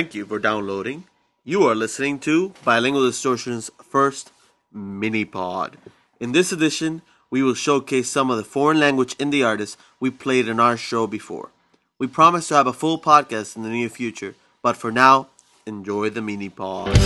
Thank you for downloading. You are listening to Bilingual Distortion's first mini pod. In this edition, we will showcase some of the foreign language indie artists we played in our show before. We promise to have a full podcast in the near future, but for now, enjoy the mini pod.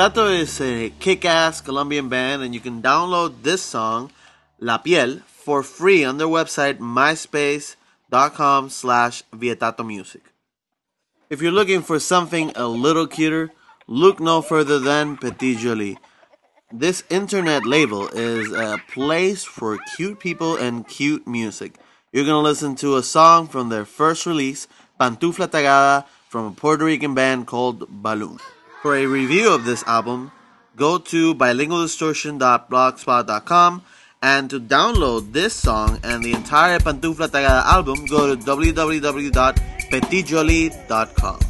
Vietato is a kick-ass Colombian band, and you can download this song, La Piel, for free on their website, myspace.com slash Vietato Music. If you're looking for something a little cuter, look no further than Petite Jolie. This internet label is a place for cute people and cute music. You're gonna listen to a song from their first release, Pantufla Tagada, from a Puerto Rican band called Balun. For a review of this album, go to bilingualdistortion.blogspot.com and to download this song and the entire Pantufla Tagada album, go to www.petitjolie.com.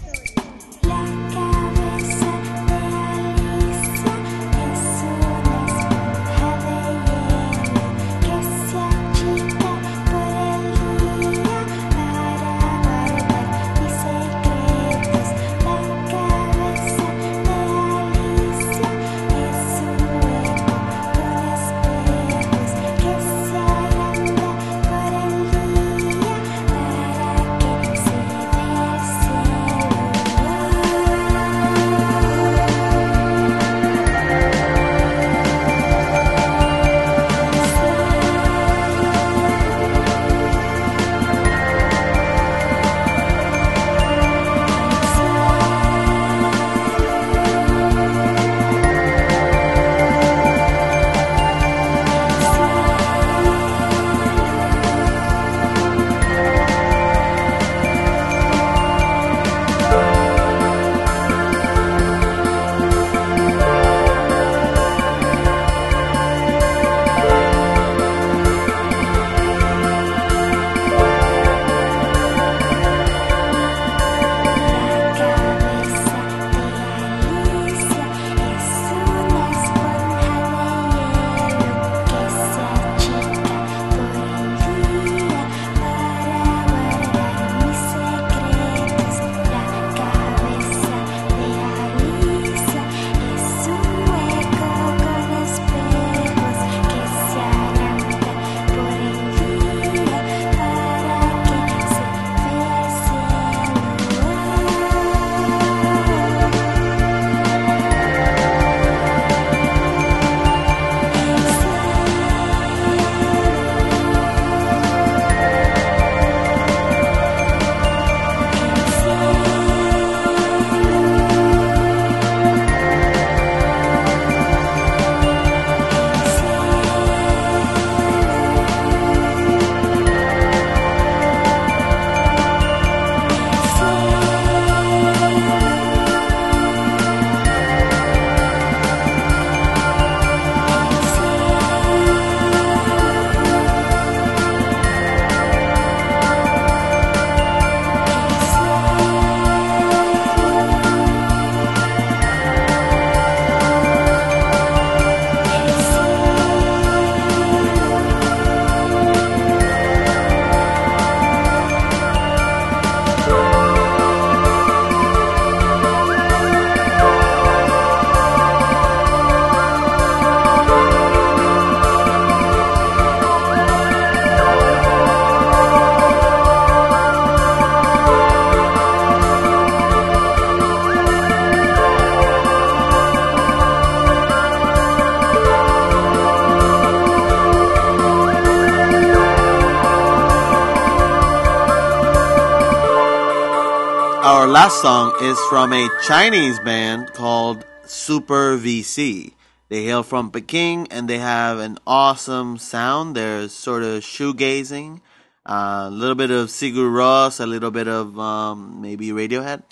last song is from a Chinese band called Super VC. They hail from Peking and they have an awesome sound. They're sort of shoegazing, uh, a little bit of Sigur Rós, a little bit of um, maybe Radiohead.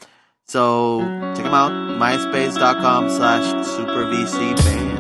So check them out, myspace.com slash supervc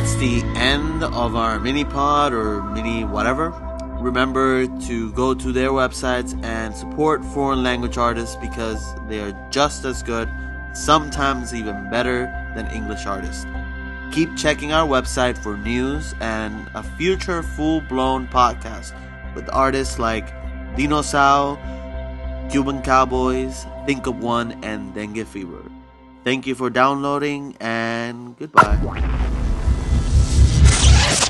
that's the end of our mini pod or mini whatever. Remember to go to their websites and support foreign language artists because they are just as good, sometimes even better than English artists. Keep checking our website for news and a future full blown podcast with artists like Dinosau, Cuban Cowboys, Think of One, and Dengue Fever. Thank you for downloading and goodbye.